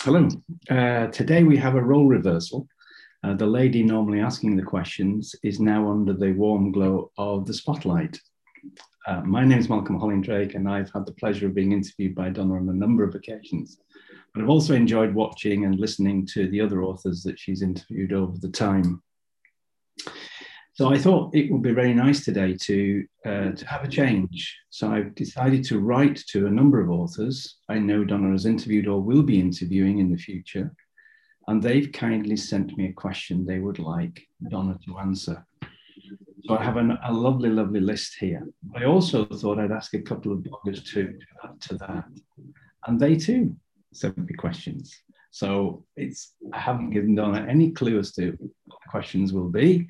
Hello. Uh, today we have a role reversal. Uh, the lady normally asking the questions is now under the warm glow of the spotlight. Uh, my name is Malcolm Hollingdrake, and I've had the pleasure of being interviewed by Donna on a number of occasions. But I've also enjoyed watching and listening to the other authors that she's interviewed over the time. So I thought it would be very nice today to, uh, to have a change. So I've decided to write to a number of authors I know Donna has interviewed or will be interviewing in the future. And they've kindly sent me a question they would like Donna to answer. So I have an, a lovely, lovely list here. I also thought I'd ask a couple of bloggers to, to add to that. And they too sent me questions. So it's I haven't given Donna any clue as to what the questions will be.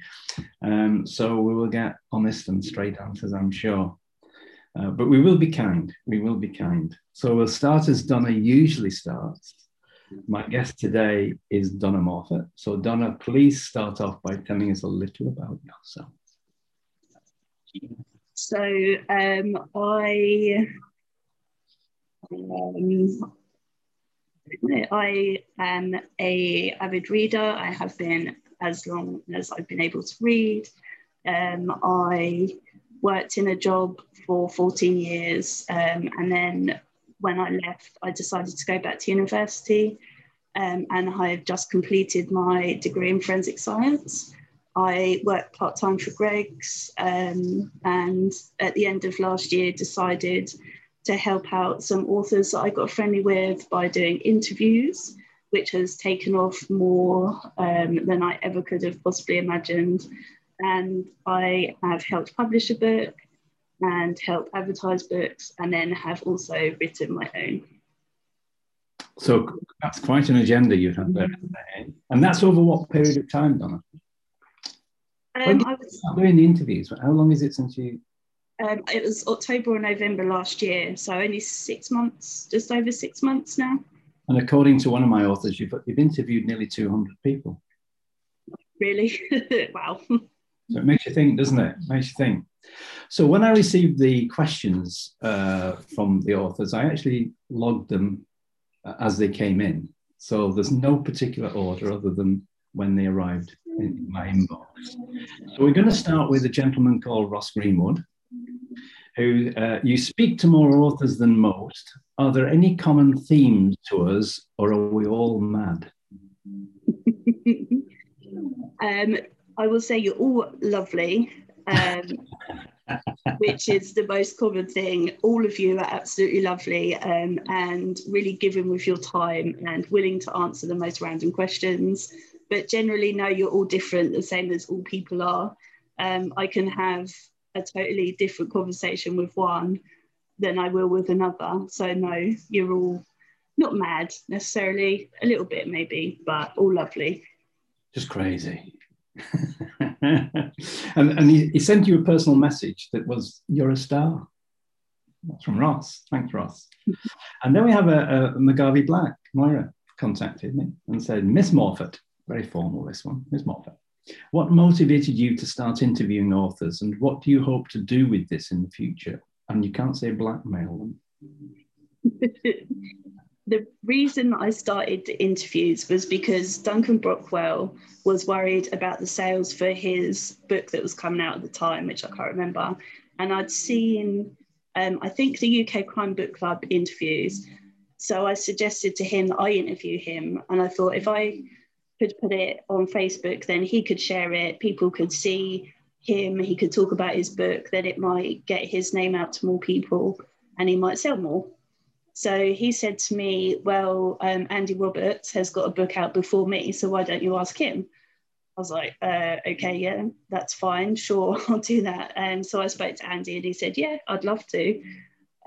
Um, so we will get honest and straight answers, I'm sure. Uh, but we will be kind. We will be kind. So we'll start as Donna usually starts. My guest today is Donna Morfitt. So Donna, please start off by telling us a little about yourself. So um, I um, I am a avid reader. I have been as long as I've been able to read. Um, I worked in a job for 14 years, um, and then when I left, I decided to go back to university, um, and I've just completed my degree in forensic science. I worked part time for Greggs, um, and at the end of last year, decided to help out some authors that I got friendly with by doing interviews, which has taken off more um, than I ever could have possibly imagined. And I have helped publish a book and help advertise books, and then have also written my own. So that's quite an agenda you have there. And that's over what period of time, Donna? Um, when did you start doing the interviews? How long is it since you um, it was October or November last year, so only six months, just over six months now. And according to one of my authors, you've, you've interviewed nearly 200 people. Really? wow. So it makes you think, doesn't it? it? Makes you think. So when I received the questions uh, from the authors, I actually logged them uh, as they came in. So there's no particular order other than when they arrived in my inbox. So we're going to start with a gentleman called Ross Greenwood who uh, you speak to more authors than most. Are there any common themes to us, or are we all mad? um, I will say you're all lovely, um, which is the most common thing. All of you are absolutely lovely um, and really giving with your time and willing to answer the most random questions. But generally, no, you're all different, the same as all people are. Um, I can have a totally different conversation with one than I will with another. So no, you're all not mad necessarily, a little bit maybe, but all lovely. Just crazy. and and he, he, sent you a personal message that was, You're a star. That's from Ross. Thanks, Ross. and then we have a, a McGarvey Black. Moira contacted me and said, Miss Morfitt, very formal this one, Miss Morfitt. What motivated you to start interviewing authors, and what do you hope to do with this in the future? And you can't say blackmail them. the reason I started interviews was because Duncan Brockwell was worried about the sales for his book that was coming out at the time, which I can't remember. And I'd seen, um, I think, the UK Crime Book Club interviews. So I suggested to him that I interview him. And I thought if I could put it on Facebook, then he could share it. People could see him. He could talk about his book. Then it might get his name out to more people, and he might sell more. So he said to me, "Well, um, Andy Roberts has got a book out before me, so why don't you ask him?" I was like, uh, "Okay, yeah, that's fine. Sure, I'll do that." And so I spoke to Andy, and he said, "Yeah, I'd love to."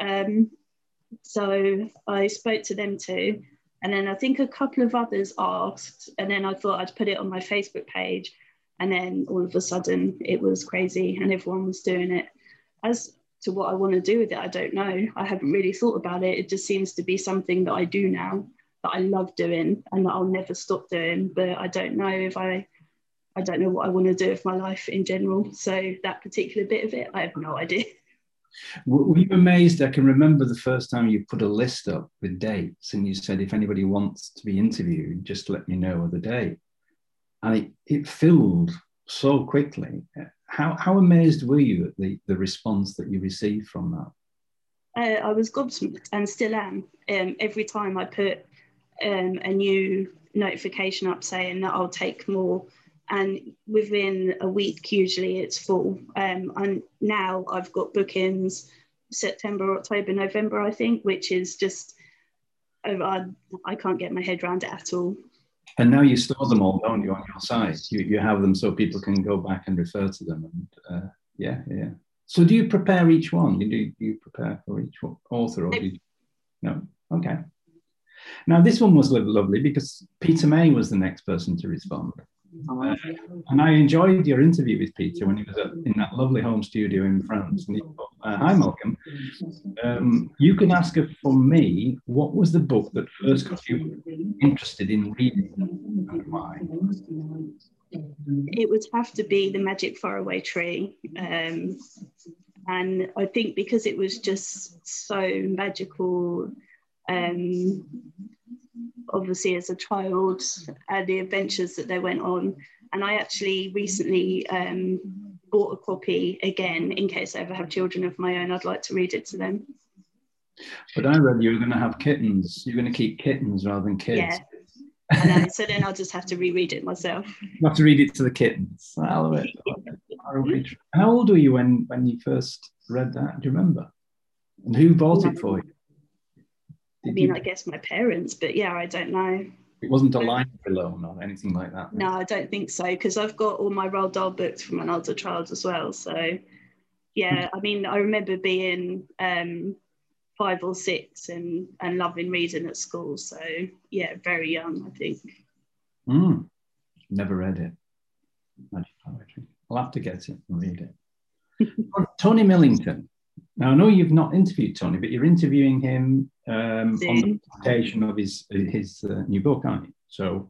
Um, so I spoke to them too and then I think a couple of others asked, and then I thought I'd put it on my Facebook page. And then all of a sudden it was crazy and everyone was doing it. As to what I want to do with it, I don't know. I haven't really thought about it. It just seems to be something that I do now that I love doing and that I'll never stop doing. But I don't know if I I don't know what I want to do with my life in general. So that particular bit of it, I have no idea. Were you amazed? I can remember the first time you put a list up with dates and you said, if anybody wants to be interviewed, just let me know of the date. And it, it filled so quickly. How, how amazed were you at the, the response that you received from that? Uh, I was gobsmacked and still am. Um, every time I put um, a new notification up saying that I'll take more, and within a week, usually it's full. Um, and now I've got bookings September, October, November, I think, which is just, I, I can't get my head around it at all. And now you store them all, don't you, on your site? You, you have them so people can go back and refer to them. And uh, yeah, yeah. So do you prepare each one? You do you prepare for each author, or do you? No. Okay. Now this one was lovely because Peter May was the next person to respond. Uh, and I enjoyed your interview with Peter when he was at, in that lovely home studio in France. And he thought, uh, Hi, Malcolm. Um, you can ask her for me, what was the book that first got you interested in reading and why? It would have to be The Magic Faraway Tree. Um, and I think because it was just so magical, um, obviously as a child and the adventures that they went on. And I actually recently um, bought a copy again in case I ever have children of my own. I'd like to read it to them. But I read you were going to have kittens. You're going to keep kittens rather than kids. Yeah. So then I'll just have to reread it myself. You have to read it to the kittens. I love it. How old were you when, when you first read that? Do you remember? And who bought it for you? I mean, I guess my parents, but yeah, I don't know. It wasn't a line loan or anything like that. No, I don't think so because I've got all my Roald Dahl books from an older child as well. So, yeah, I mean, I remember being um, five or six and and loving reading at school. So, yeah, very young, I think. Mm. Never read it. Magic poetry. I'll have to get it and read it. Tony Millington. Now I know you've not interviewed Tony, but you're interviewing him um, on the presentation of his his uh, new book, aren't you? So,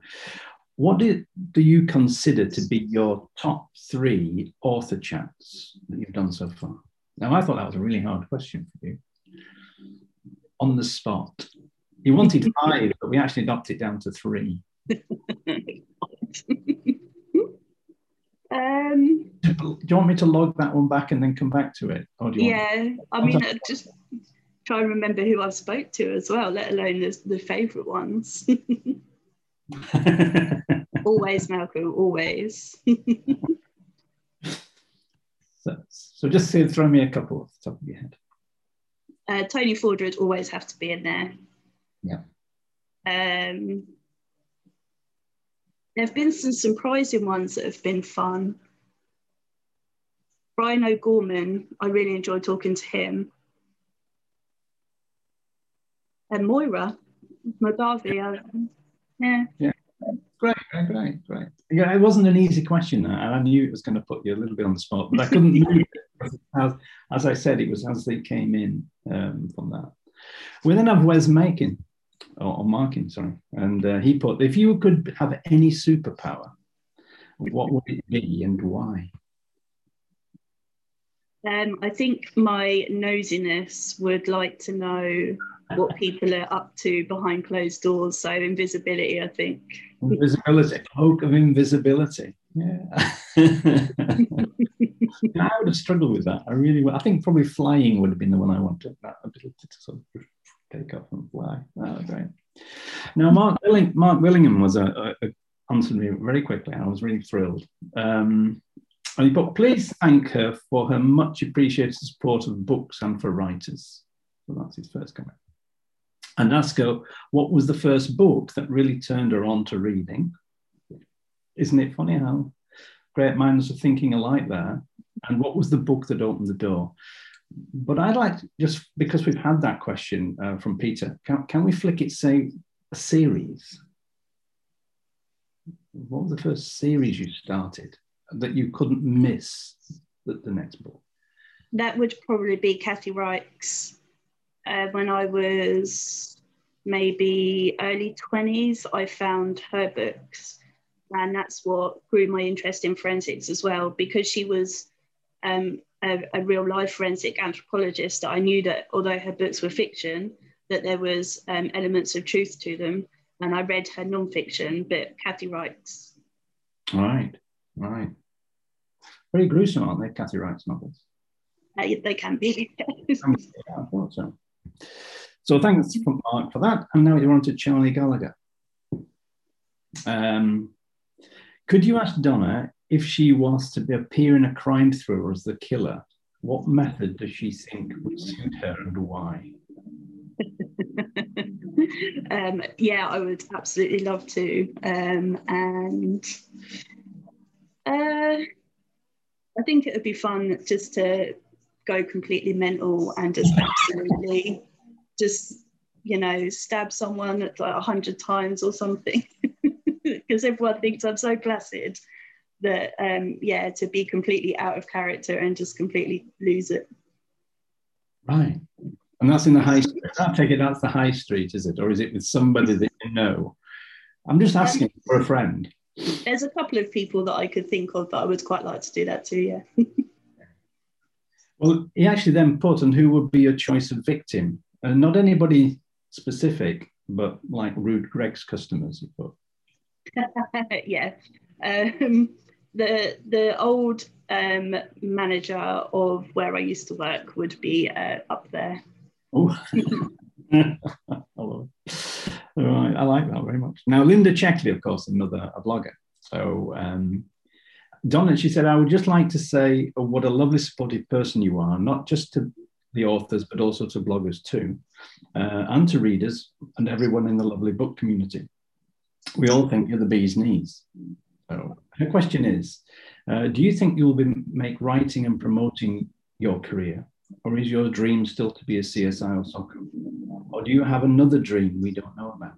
what do, do you consider to be your top three author chats that you've done so far? Now, I thought that was a really hard question for you. On the spot, you wanted five, but we actually knocked it down to three. Um, do you want me to log that one back and then come back to it? Or do you yeah. I mean, uh, just try and remember who I spoke to as well, let alone the, the favourite ones. always, Malcolm, always. so, so just say, throw me a couple off the top of your head. Uh, Tony Forder would always have to be in there. Yeah. Um, there have been some surprising ones that have been fun. Brian O'Gorman, I really enjoyed talking to him. And Moira Modavi, uh, yeah. Yeah, great, great, great, great. Yeah, it wasn't an easy question, and I knew it was going to put you a little bit on the spot, but I couldn't move it. As, as I said, it was as they came in um, from that. We then have Wes Makin or, or Markin, sorry. And uh, he put, if you could have any superpower, what would it be and why? Um, I think my nosiness would like to know what people are up to behind closed doors. So invisibility, I think. Invisibility, cloak of invisibility. Yeah. I would have struggled with that. I really would. I think probably flying would have been the one I wanted. That ability to sort of take off and fly. Oh, great. Now, Mark, Willing, Mark Willingham was a, a, a, answered me very quickly. and I was really thrilled. Um, and he put, please thank her for her much appreciated support of books and for writers. So that's his first comment. And ask her, what was the first book that really turned her on to reading? Isn't it funny how great minds are thinking alike there? And what was the book that opened the door? But I'd like to, just because we've had that question uh, from Peter, can, can we flick it, say, a series? What was the first series you started that you couldn't miss the, the next book? That would probably be Kathy Reichs. Uh, when I was maybe early 20s, I found her books. And that's what grew my interest in forensics as well, because she was um, a, a real life forensic anthropologist that I knew that although her books were fiction, that there was um, elements of truth to them. And I read her nonfiction, but Kathy Reichs. Right, right. Very gruesome, aren't they, Kathy Reichs novels? Uh, they can be. so. so thanks, Mark, for that. And now you're on to Charlie Gallagher. Um, could you ask Donna if she was to appear in a crime thriller as the killer? What method does she think would suit her and why? um, yeah, I would absolutely love to. Um, and uh, I think it would be fun just to go completely mental and just absolutely just, you know, stab someone like a hundred times or something. Because everyone thinks I'm so placid that, um, yeah, to be completely out of character and just completely lose it. Right. And that's in the high street. I take it that's the high street, is it? Or is it with somebody that you know? I'm just asking um, for a friend. There's a couple of people that I could think of that I would quite like to do that too, yeah. well, he actually then put, and who would be your choice of victim? And uh, not anybody specific, but like Rude Greggs customers, he put. yeah. Um, the the old um, manager of where I used to work would be uh, up there. Oh. Right, I like that very much. Now, Linda Checkley, of course, another blogger. So, um, Donna, she said, I would just like to say what a lovely, supportive person you are, not just to the authors, but also to bloggers too, uh, and to readers and everyone in the lovely book community. We all think you're the bee's knees. Her question is uh, Do you think you'll be, make writing and promoting your career or is your dream still to be a CSI or SOCO? Or do you have another dream we don't know about?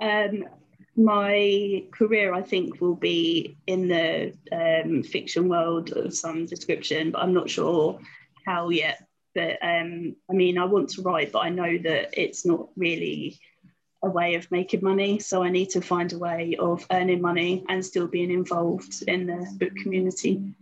Um, my career, I think, will be in the um, fiction world of some description, but I'm not sure how yet. But um, I mean, I want to write, but I know that it's not really a way of making money. So I need to find a way of earning money and still being involved in the book community.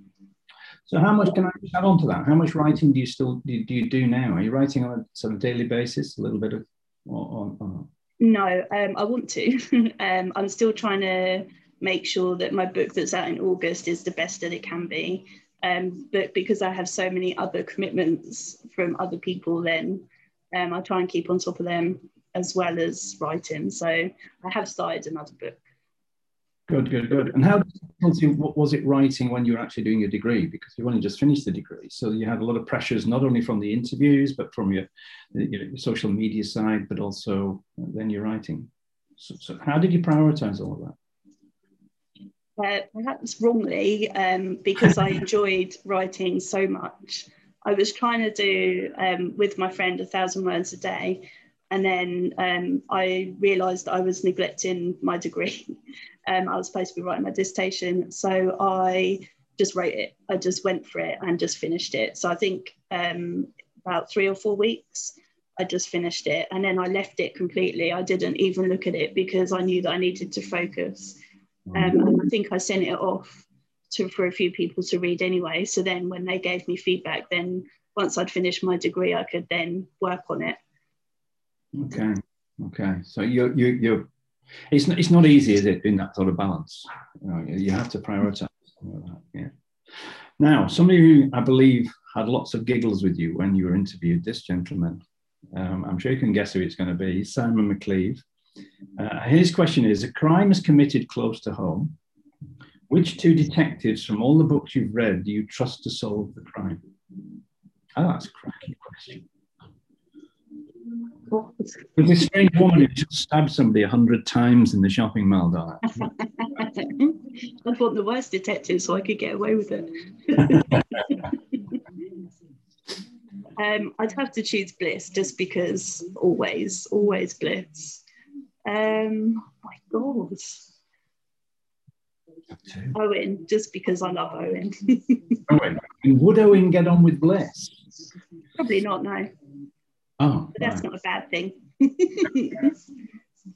So how much can I add on to that? How much writing do you still do, do you do now? Are you writing on a sort of daily basis, a little bit of? Or, or, No, um, I want to. um, I'm still trying to make sure that my book that's out in August is the best that it can be. Um, but because I have so many other commitments from other people, then um, I try and keep on top of them as well as writing. So I have started another book. Good, good, good. And how what was it writing when you were actually doing your degree? Because you only just finished the degree, so you had a lot of pressures not only from the interviews, but from your, your social media side, but also then your writing. So, so how did you prioritize all of that? Uh, perhaps wrongly, um, because I enjoyed writing so much. I was trying to do um, with my friend a thousand words a day, and then um, I realised I was neglecting my degree. Um, I was supposed to be writing my dissertation, so I just wrote it. I just went for it and just finished it. So I think um, about three or four weeks, I just finished it, and then I left it completely. I didn't even look at it because I knew that I needed to focus. Um, and I think I sent it off to for a few people to read anyway. So then when they gave me feedback, then once I'd finished my degree, I could then work on it. Okay. Okay. So you you you it's not, it's not easy, is it, in that sort of balance? You, know, you have to prioritize. yeah. Now, somebody who I believe had lots of giggles with you when you were interviewed, this gentleman, um, I'm sure you can guess who it's going to be, Simon McCleave. Uh, his question is A crime is committed close to home. Which two detectives from all the books you've read do you trust to solve the crime? Oh, that's a cracking question. With this strange woman who just stabbed somebody a hundred times in the shopping mall, darling. I thought the worst detective, so I could get away with it. um, I'd have to choose Bliss just because always, always Bliss. Um, oh my God. Owen, just because I love Owen. Owen. Would Owen get on with Bliss? Probably not, no. Oh, but that's right. not a bad thing.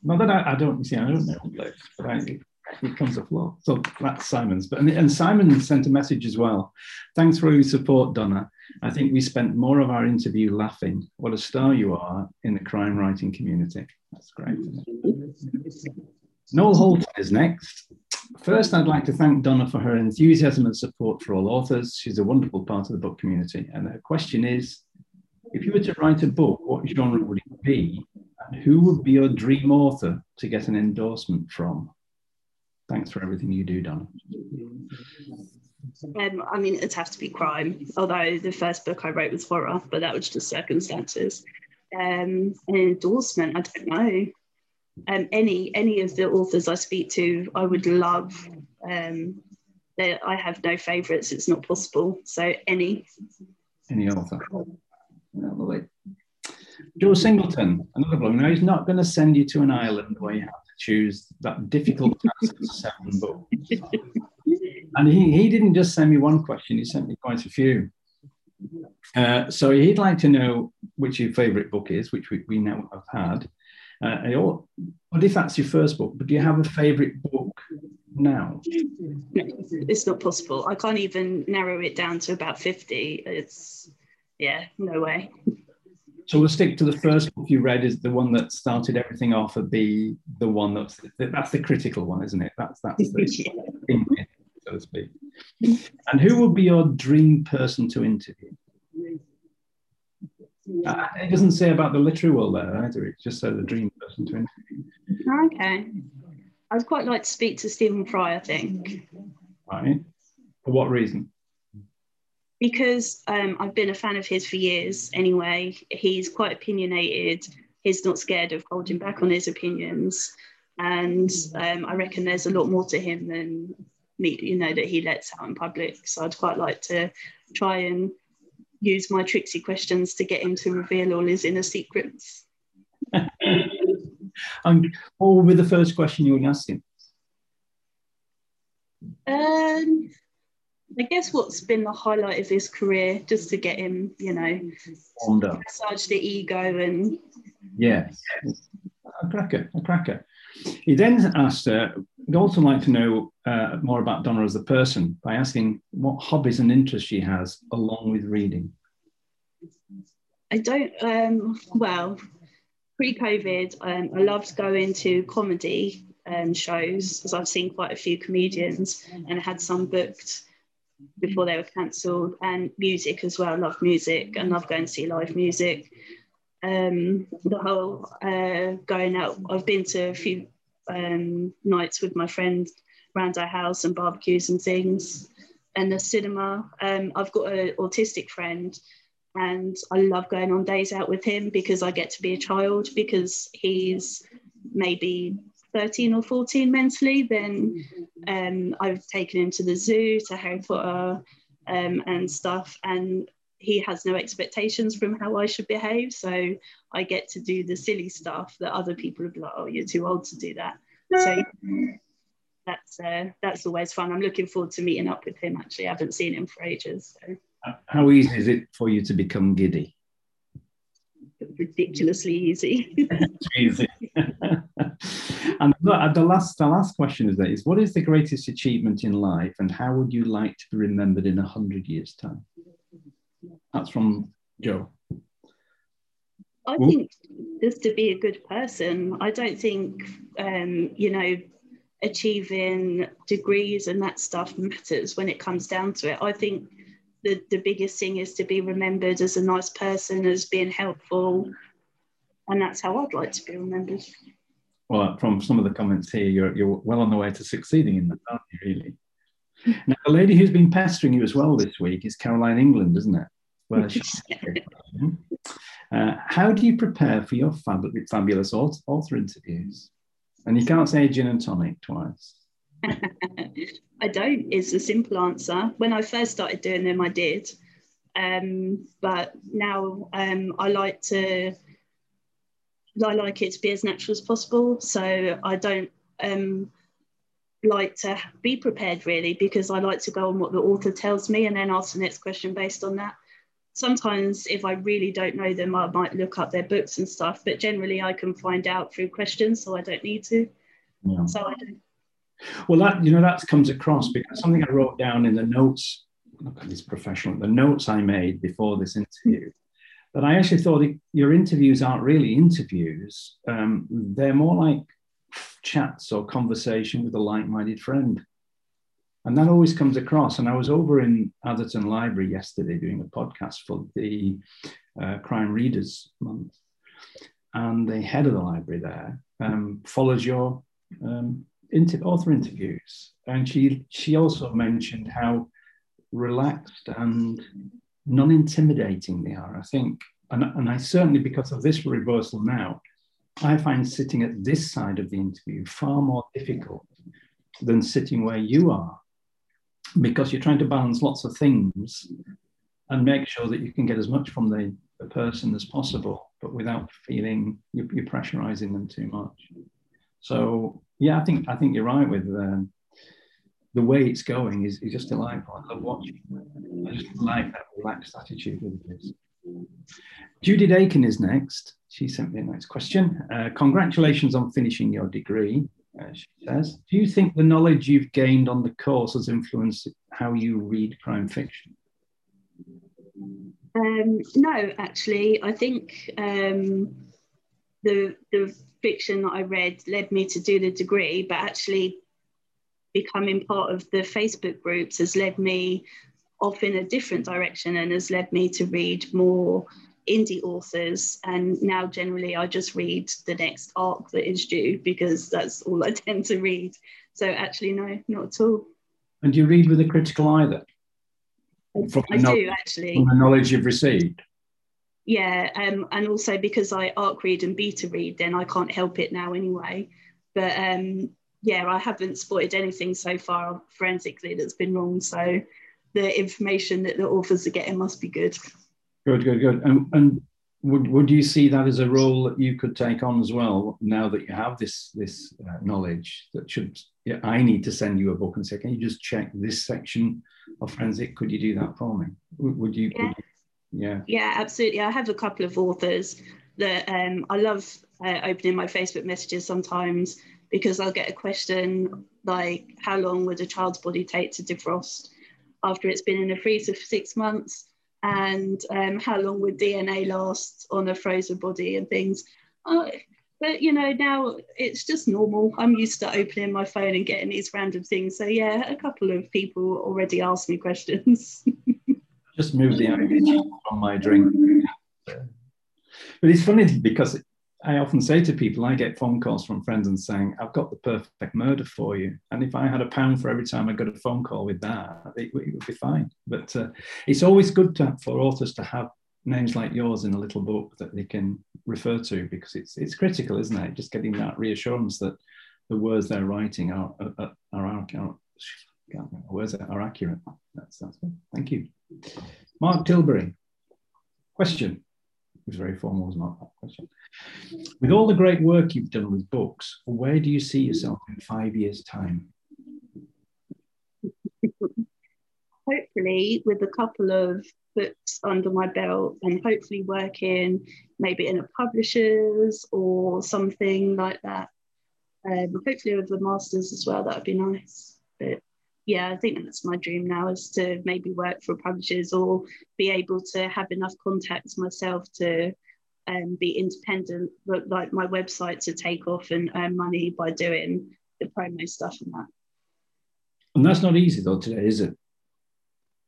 well, that I, I, don't see. I don't know, but I, It comes a floor. So that's Simon's. But and, and Simon sent a message as well. Thanks for your support, Donna. I think we spent more of our interview laughing. What a star you are in the crime writing community. That's great. Noelle Holten is next. First, I'd like to thank Donna for her enthusiasm and support for all authors. She's a wonderful part of the book community. And her question is if you were to write a book, what genre would it be? And who would be your dream author to get an endorsement from? Thanks for everything you do, Donna. Um, I mean, it'd have to be crime, although the first book I wrote was horror, but that was just circumstances. Um, an endorsement, I don't know. Um, any any of the authors I speak to, I would love. Um, I have no favourites. It's not possible. So any. Any author. Joe Singleton, another one. Now he's not going to send you to an island where you have to choose that difficult task of seven books. And he, he didn't just send me one question; he sent me quite a few. Uh, so he'd like to know which your favourite book is, which we, we now have had. Uh, but if that's your first book, but do you have a favourite book now? It's not possible. I can't even narrow it down to about 50. It's, yeah, no way. So we'll stick to the first book you read is the one that started everything off and be the one that's that's the critical one, isn't it? That's that's the yeah. so to speak. And who would be your dream person to interview? Uh, it doesn't say about the literary world there either. It just says the dream person to interview. Okay. I'd quite like to speak to Stephen Fry, I think. Right. For what reason? Because um, I've been a fan of his for years anyway. He's quite opinionated. He's not scared of holding back on his opinions. And um, I reckon there's a lot more to him than me, you know, that he lets out in public. So I'd quite like to try and use my tricksy questions to get him to reveal all his inner secrets. um, what would be the first question you would ask him? Um, I guess what's been the highlight of his career, just to get him, you know, massage the ego and. Yes, a cracker, a cracker. He then asked, uh, I'd also like to know uh, more about Donna as a person by asking what hobbies and interests she has along with reading. I don't, um, well, pre COVID, um, I loved going to comedy um, shows because I've seen quite a few comedians and had some booked before they were cancelled, and music as well. I love music and love going to see live music. Um, the whole uh, going out, I've been to a few um, nights with my friend around our house and barbecues and things, and the cinema. Um, I've got an autistic friend, and I love going on days out with him because I get to be a child because he's maybe 13 or 14 mentally. Then um, I've taken him to the zoo, to Harry Potter, um, and stuff, and he has no expectations from how I should behave. So I get to do the silly stuff that other people are like, oh, you're too old to do that. So that's uh, that's always fun. I'm looking forward to meeting up with him. Actually, I haven't seen him for ages. So. How easy is it for you to become giddy? Ridiculously easy. easy. And the last, the last question is that is what is the greatest achievement in life, and how would you like to be remembered in a hundred years' time? That's from Joe. I think just to be a good person. I don't think, um, you know, achieving degrees and that stuff matters when it comes down to it. I think the, the biggest thing is to be remembered as a nice person, as being helpful. And that's how I'd like to be remembered. Well, from some of the comments here, you're, you're well on the way to succeeding in that, aren't you, really? Now, the lady who's been pestering you as well this week is Caroline England, isn't it? Well, uh, how do you prepare for your fab- fabulous author interviews? And you can't say gin and tonic twice. I don't, is the simple answer. When I first started doing them, I did. Um, but now um, I like to, I like it to be as natural as possible. So I don't um, like to be prepared really because I like to go on what the author tells me and then ask the next question based on that sometimes if I really don't know them, I might look up their books and stuff, but generally I can find out through questions, so I don't need to. Yeah. So I don't. Well, that you know that comes across because something I wrote down in the notes. Look at this professional. The notes I made before this interview. That I actually thought your interviews aren't really interviews. Um, they're more like chats or conversation with a like-minded friend. And that always comes across. And I was over in Atherton Library yesterday doing a podcast for the uh, Crime Readers Month. And the head of the library there um, follows your um, inter- author interviews. And she, she also mentioned how relaxed and non intimidating they are. I think, and, and I certainly, because of this reversal now, I find sitting at this side of the interview far more difficult than sitting where you are because you're trying to balance lots of things and make sure that you can get as much from the, the person as possible, but without feeling you're, you're, pressurizing them too much. So yeah, I think I think you're right with um, the way it's going is, is just delightful. I love watching. I just like that relaxed attitude with this. Judy Dakin is next. She sent me a nice question. Uh, congratulations on finishing your degree uh, she says. Do you think the knowledge you've gained on the course has influenced how you read crime fiction? Um, no, actually, I think um, the the fiction that I read led me to do the degree, but actually becoming part of the Facebook groups has led me off in a different direction and has led me to read more indie authors. And now generally i just read the next arc that is due because that's all i tend to read. So actually no not at all. And do you read with a critical eye then? From i do actually. from the knowledge you've received? Yeah um, and also because i arc read and beta read then i can't help it now anyway. But um, yeah i haven't spotted anything so far forensically that's been wrong so the information that the authors are getting must be good Good, good, good. And, and would, would you see that as a role that you could take on as well now that you have this this uh, knowledge that should yeah, I need to send you a book and say, can you just check this section of forensic? Could you do that for me? Would, would you? Yeah. Would you, yeah. Yeah, absolutely. I have a couple of authors that um, I love uh, opening my Facebook messages sometimes because I'll get a question like, how long would a child's body take to defrost after it's been in a freezer for six months? and um, how long would DNA last on a frozen body and things. Uh, but you know, now it's just normal. I'm used to opening my phone and getting these random things. So yeah, a couple of people already asked me questions. just move the image from my drink. But it's funny because I often say to people, I get phone calls from friends and saying, I've got the perfect murder for you. And if I had a pound for every time I got a phone call with that, it, it would be fine. But uh, it's always good to, for authors to have names like yours in a little book that they can refer to because it's, it's critical, isn't it? Just getting that reassurance that the words they're writing are, are, are, are, are words are accurate. That's, that's good. Thank you. Mark Tilbury, question. It was very formal, was Mark, that question. With all the great work you've done with books, where do you see yourself in five years' time? Hopefully, with a couple of books under my belt and hopefully working maybe in a publisher's or something like that. Um, hopefully with the masters as well, that would be nice. But yeah, I think that's my dream now is to maybe work for publishers or be able to have enough contacts myself to um, be independent, but like my website to take off and earn money by doing the promo stuff and that. And that's not easy though today, is it?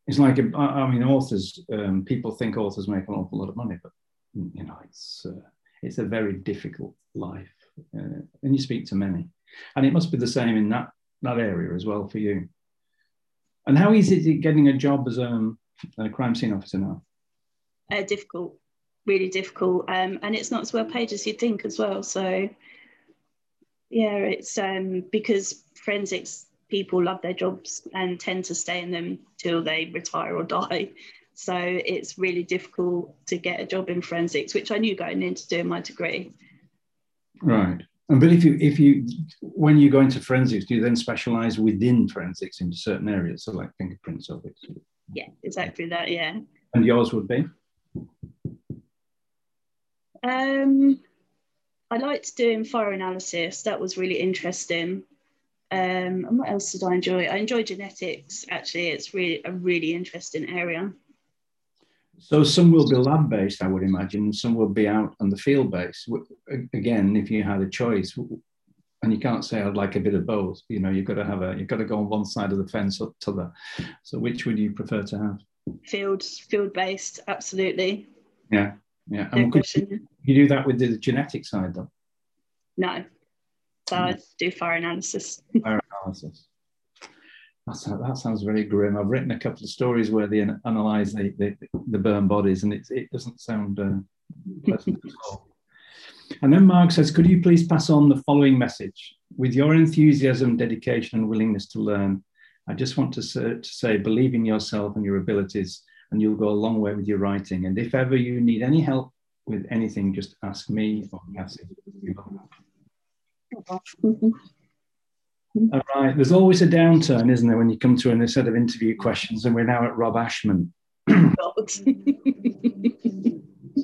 It's like, I mean, authors, um, people think authors make an awful lot of money, but you know, it's, uh, it's a very difficult life. Uh, and you speak to many. And it must be the same in that, that area as well for you. And how easy is it getting a job as um, a crime scene officer now? Uh, difficult really difficult. Um, and it's not as well paid as you'd think as well. So yeah, it's um, because forensics people love their jobs and tend to stay in them till they retire or die. So it's really difficult to get a job in forensics, which I knew going into doing my degree. Right. And but if you if you when you go into forensics, do you then specialize within forensics into certain areas, so like fingerprints it? Yeah, exactly that. Yeah. And yours would be? Um, I liked doing fire analysis. That was really interesting. Um, and what else did I enjoy? I enjoy genetics. Actually, it's really a really interesting area. So some will be lab based, I would imagine. Some will be out on the field based. Again, if you had a choice, and you can't say I'd like a bit of both. You know, you've got to have a, you've got to go on one side of the fence or to the. So which would you prefer to have? Field, field based, absolutely. Yeah, yeah. No you, do that with the genetic side though? No. So I do fire analysis. fire analysis. That's, that sounds very grim. I've written a couple of stories where they analyse the, the, the burn bodies, and it, it doesn't sound uh, pleasant at all. And then Mark says, Could you please pass on the following message? With your enthusiasm, dedication, and willingness to learn, I just want to say, to say believe in yourself and your abilities, and you'll go a long way with your writing. And if ever you need any help with anything, just ask me or Cassie. Mm-hmm. All right. There's always a downturn, isn't there, when you come to a set of interview questions, and we're now at Rob Ashman.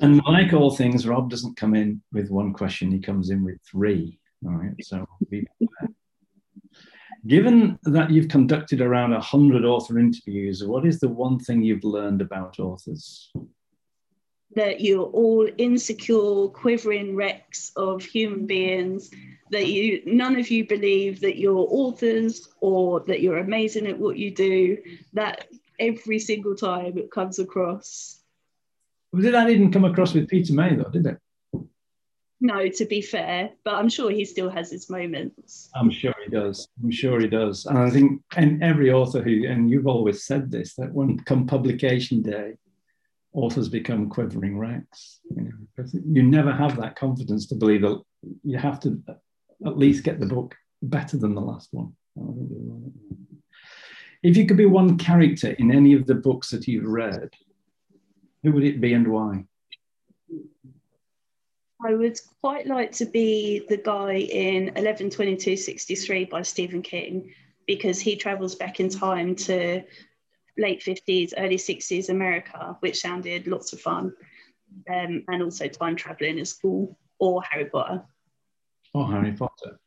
and like all things, Rob doesn't come in with one question; he comes in with three. All right. So, given that you've conducted around hundred author interviews, what is the one thing you've learned about authors? That you're all insecure, quivering wrecks of human beings that you none of you believe that you're authors or that you're amazing at what you do that every single time it comes across. Well, did that didn't come across with peter may though did it? No to be fair but i'm sure he still has his moments. I'm sure he does. I'm sure he does. And i think and every author who and you've always said this that when come publication day authors become quivering wrecks you know you never have that confidence to believe that you have to at least get the book better than the last one. If you could be one character in any of the books that you've read, who would it be and why? I would quite like to be the guy in 11/22/63 by Stephen King because he travels back in time to late 50s, early 60s America, which sounded lots of fun. Um, and also time traveling is cool, or Harry Potter. Oh, Harry Potter.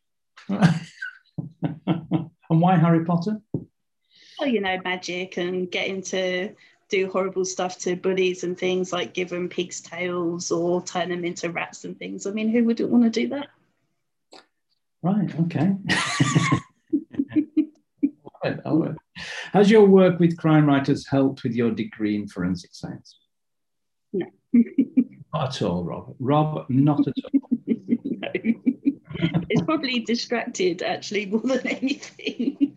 and why Harry Potter? Well, you know, magic and getting to do horrible stuff to bullies and things like give them pig's tails or turn them into rats and things. I mean, who wouldn't want to do that? Right, okay. Has your work with crime writers helped with your degree in forensic science? No. not at all, Rob. Rob, not at all. no it's probably distracted actually more than anything.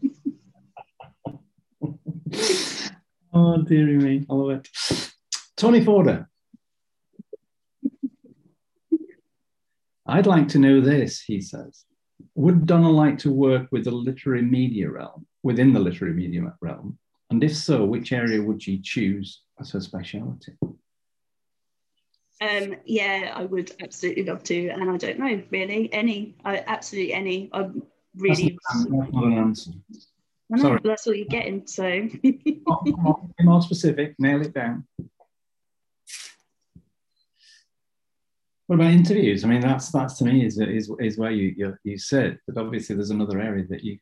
oh, dearie me, I love it. Tony Forder. I'd like to know this, he says. Would Donna like to work with the literary media realm, within the literary media realm? And if so, which area would she choose as her speciality? Um, yeah, I would absolutely love to, and I don't know really any. I absolutely any. I'm really. That's not an answer. Know, Sorry. that's all you're getting. So. come more specific. Nail it down. What about interviews? I mean, that's that's to me is is, is where you, you you sit, but obviously there's another area that you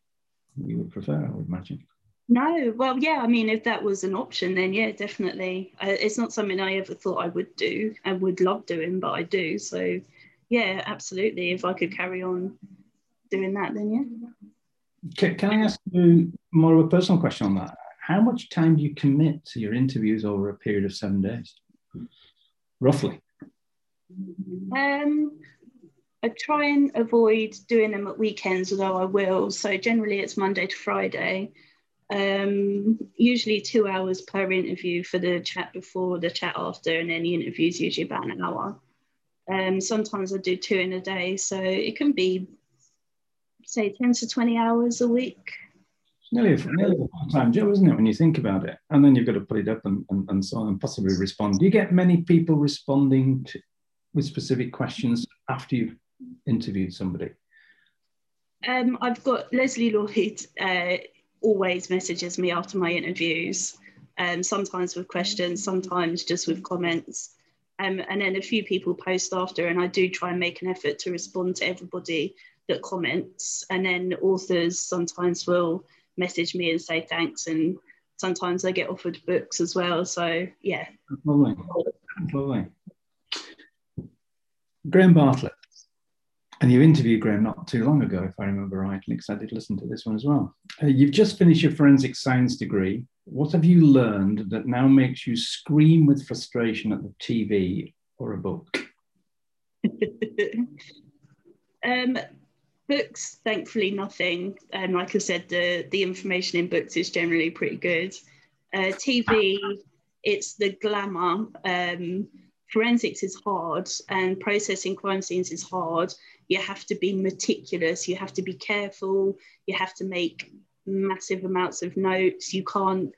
you would prefer. I would imagine. No, well, yeah, I mean, if that was an option, then yeah, definitely. Uh, it's not something I ever thought I would do and would love doing, but I do. So, yeah, absolutely. If I could carry on doing that, then yeah. Can, can I ask you more of a personal question on that? How much time do you commit to your interviews over a period of seven days, roughly? Um, I try and avoid doing them at weekends, although I will. So generally, it's Monday to Friday um, usually two hours per interview for the chat before, the chat after, and then the interview is usually about an hour. Um, sometimes I do two in a day, so it can be, say, 10 to 20 hours a week. Nearly a, nearly a full-time job, isn't it, when you think about it? And then you've got to put it up and, and, and so on and possibly respond. Do you get many people responding to, with specific questions after you've interviewed somebody? Um, I've got Leslie Lloyd uh, always messages me after my interviews, um, sometimes with questions, sometimes just with comments. Um, and then a few people post after, and I do try and make an effort to respond to everybody that comments, and then authors sometimes will message me and say thanks, and sometimes I get offered books as well. So yeah, lovely, lovely. Graham Bartlett, and you interviewed Graham not too long ago, if I remember rightly, because I did listen to this one as well. Uh, you've just finished your forensic science degree. What have you learned that now makes you scream with frustration at the TV or a book? um, books, thankfully, nothing. And um, like I said, the the information in books is generally pretty good. Uh, TV, it's the glamour. Um, forensics is hard, and processing crime scenes is hard. You have to be meticulous. You have to be careful. You have to make massive amounts of notes. You can't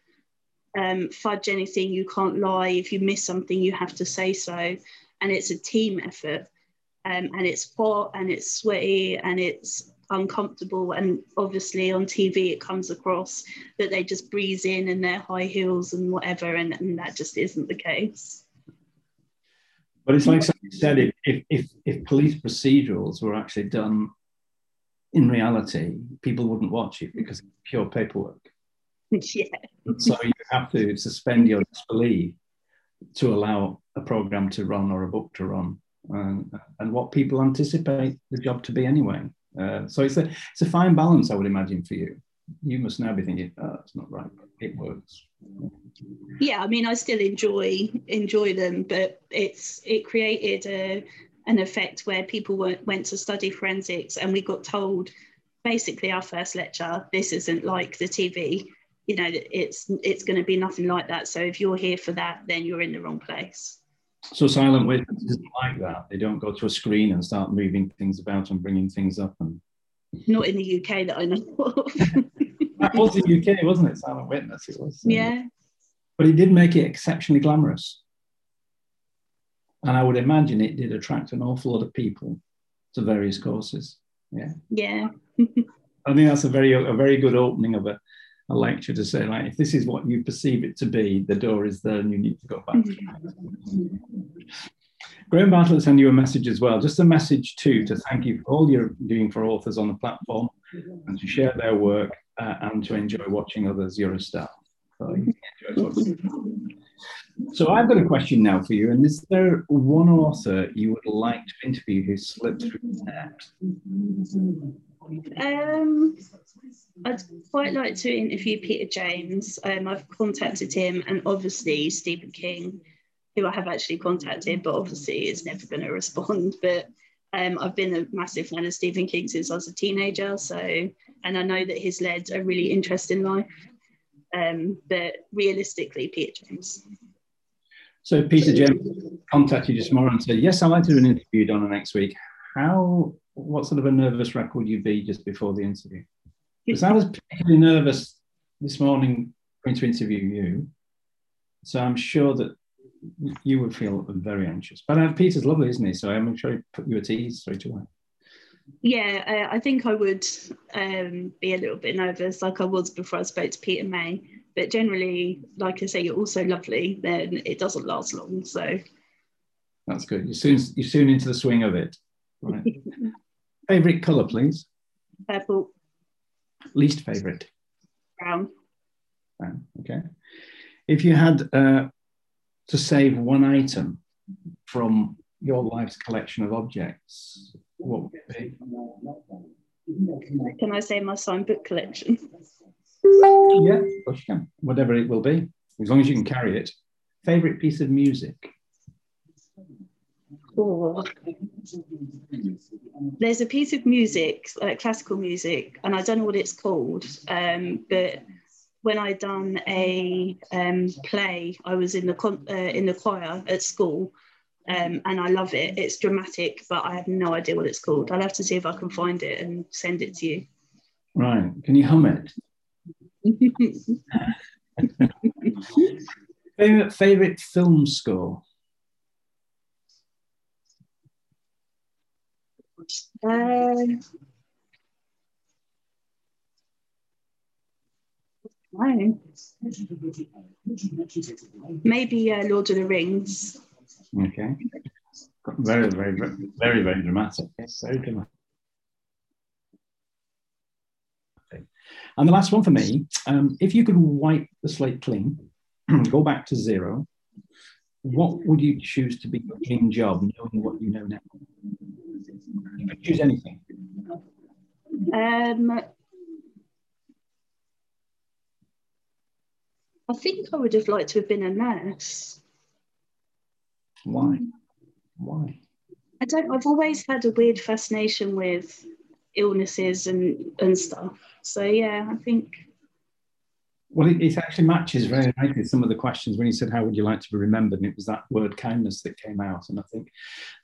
um, fudge anything. You can't lie. If you miss something, you have to say so. And it's a team effort um, and it's hot and it's sweaty and it's uncomfortable and obviously on tv it comes across that they just breeze in in their high heels and whatever and, and that just isn't the case but it's like you said if, if if police procedurals were actually done in reality people wouldn't watch it because it's pure paperwork yeah so you have to suspend your disbelief to allow a program to run or a book to run and, and what people anticipate the job to be anyway. Uh, so it's a it's a fine balance, I would imagine, for you. You must now be thinking, oh, that's not right. It works. Yeah, I mean, I still enjoy enjoy them, but it's it created a an effect where people went, went to study forensics, and we got told basically our first lecture, this isn't like the TV. You know, it's it's going to be nothing like that. So if you're here for that, then you're in the wrong place. So silent witness isn't like that. They don't go to a screen and start moving things about and bringing things up. And not in the UK that I know of. that was the UK, wasn't it? Silent witness. It was. Um, yeah. But it did make it exceptionally glamorous, and I would imagine it did attract an awful lot of people to various courses. Yeah. Yeah. I think that's a very a very good opening of a a lecture to say, like, if this is what you perceive it to be, the door is there and you need to go back. Graham Bartlett sent you a message as well, just a message too, to thank you for all you're doing for authors on the platform and to share their work uh, and to enjoy watching others. You're a star. So, I've got a question now for you. And is there one author you would like to interview who slipped through the net? Um, I'd quite like to interview Peter James. Um, I've contacted him, and obviously Stephen King, who I have actually contacted, but obviously is never going to respond. But um, I've been a massive fan of Stephen King since I was a teenager. So, and I know that he's led a really interesting life. Um, but realistically, Peter James. So Peter James contacted you tomorrow and said, "Yes, I'd like to do an interview Donna next week. How what sort of a nervous wreck would you be just before the interview? Because I was particularly nervous this morning going to interview you. So I'm sure that you would feel very anxious. But uh, Peter's lovely, isn't he? So I'm sure he put you at ease straight away. Yeah, I think I would um, be a little bit nervous, like I was before I spoke to Peter May. But generally, like I say, you're also lovely. Then it doesn't last long. So that's good. You're soon you're soon into the swing of it. Right. Favorite color, please. Purple. Least favorite. Brown. Brown. Okay. If you had uh, to save one item from your life's collection of objects, what would it be? Can I say my signed book collection? Yeah, of course you can. Whatever it will be, as long as you can carry it. Favorite piece of music? There's a piece of music, like classical music, and I don't know what it's called, um, but when I done a um, play, I was in the con- uh, in the choir at school, um, and I love it. It's dramatic, but I have no idea what it's called. I'll have to see if I can find it and send it to you. Right? Can you hum it? favorite favorite film score? Uh, Maybe uh, Lord of the Rings. Okay. Very, very, very, very, very dramatic. Yes, very dramatic. And the last one for me um, if you could wipe the slate clean, go back to zero, what would you choose to be your dream job, knowing what you know now? You could choose anything. Um, I think I would have liked to have been a nurse. Why? Why? I don't. I've always had a weird fascination with illnesses and and stuff. So yeah, I think. Well, it, it actually matches very nicely some of the questions when you said, "How would you like to be remembered?" and it was that word kindness that came out. And I think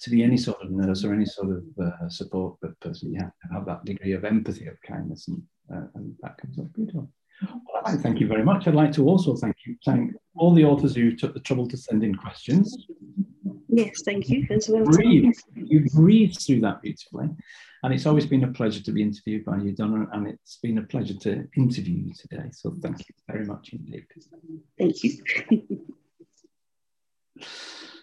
to be any sort of nurse or any sort of uh, support person, you have to have that degree of empathy of kindness, and, uh, and that comes up beautiful. Well, I'd like to thank you very much. I'd like to also thank you, thank all the authors who took the trouble to send in questions. Yes, thank you as well. Breathe. You breathed through that beautifully. And it's always been a pleasure to be interviewed by you, Donna, and it's been a pleasure to interview you today. So thank you very much indeed. Thank you.